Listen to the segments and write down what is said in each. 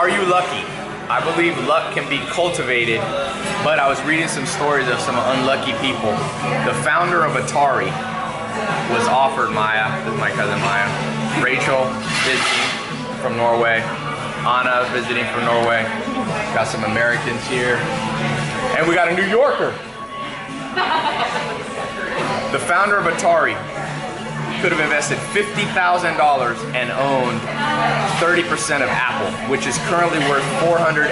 Are you lucky? I believe luck can be cultivated, but I was reading some stories of some unlucky people. The founder of Atari was offered Maya, this is my cousin Maya, Rachel visiting from Norway, Anna visiting from Norway, got some Americans here, and we got a New Yorker. The founder of Atari could have invested $50,000 and owned 30% of Apple, which is currently worth $450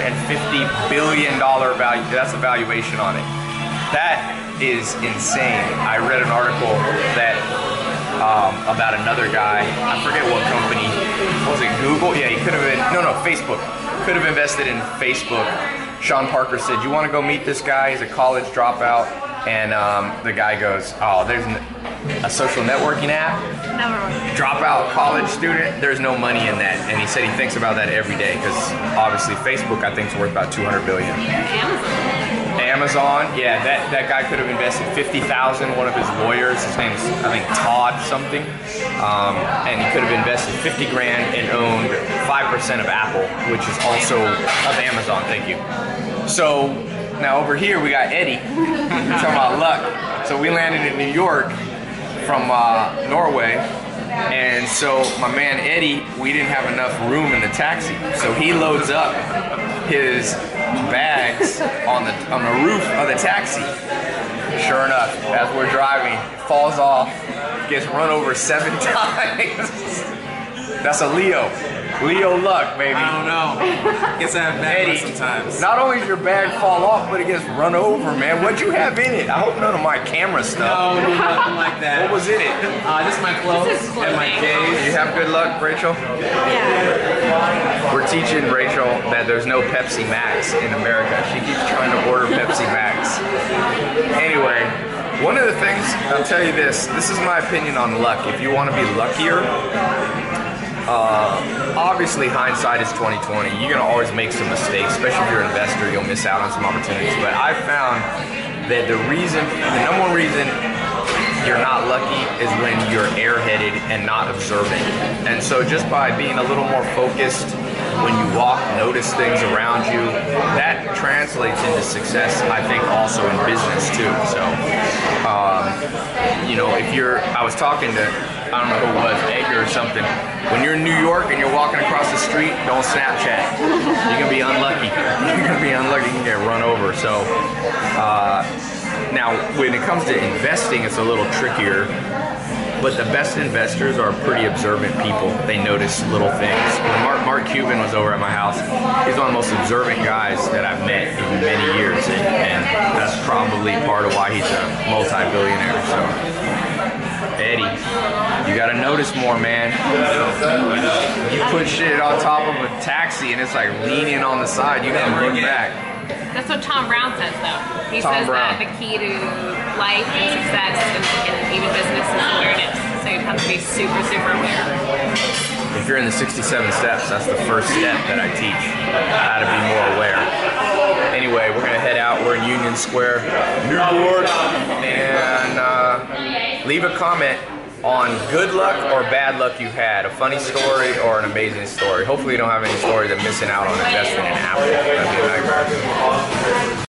billion value. That's the valuation on it. That is insane. I read an article that um, about another guy. I forget what company. Was it Google? Yeah, he could have been. No, no, Facebook. Could have invested in Facebook. Sean Parker said, "You want to go meet this guy? He's a college dropout." And um, the guy goes, "Oh, there's a social networking app. Never. Dropout college student. There's no money in that." And he said he thinks about that every day because obviously Facebook, I think, is worth about 200 billion. Amazon. Amazon, yeah, that, that guy could have invested 50,000. One of his lawyers, his name's I think Todd something, um, and he could have invested 50 grand and owned 5% of Apple, which is also of Amazon. Thank you. So now over here we got Eddie. Talking about luck. So we landed in New York from uh, Norway. And so my man Eddie, we didn't have enough room in the taxi. So he loads up his bags on the on the roof of the taxi. Sure enough, as we're driving, falls off, gets run over seven times. That's a Leo. Leo luck, baby. I don't know. Guess I have bad luck Eddie, sometimes. not only does your bag fall off, but it gets run over, man. What'd you have in it? I hope none of my camera stuff. No, nothing like that. What was in it? Uh, just my clothes This is and my clothing. case. You have good luck, Rachel? Yeah. We're teaching Rachel that there's no Pepsi Max in America. She keeps trying to order Pepsi Max. Anyway, one of the things, I'll tell you this, this is my opinion on luck. If you want to be luckier, uh, obviously hindsight is 2020. You're gonna always make some mistakes, especially if you're an investor. You'll miss out on some opportunities. But I found that the reason, the number one reason you're not lucky is when you're airheaded and not observing. And so just by being a little more focused when you walk, notice things around you, that translates into success, I think, also in business too. So, um, you know, if you're, I was talking to, I don't know who it was, Edgar or something. When you're in New York and you're walking across the street, don't Snapchat. You're gonna be unlucky. You're gonna be unlucky. You can get run over. So, uh, now, when it comes to investing, it's a little trickier. But the best investors are pretty observant people. They notice little things. Mark, Mark Cuban was over at my house, he's one of the most observant guys that I've met in many years. And, and that's probably part of why he's a multi-billionaire. So, Eddie, you gotta notice more, man. You put shit on top of a taxi and it's like leaning on the side. You gotta look back. That's what Tom Brown says, though. He Tom says Brown. that the key to life and success and, and even business is awareness. So you have to be super, super aware. If you're in the 67 steps, that's the first step that I teach, how to be more aware. Anyway, we're gonna head out. We're in Union Square, New York, and uh, leave a comment on good luck or bad luck you've had, a funny story or an amazing story. Hopefully, you don't have any stories of missing out on investing in Apple.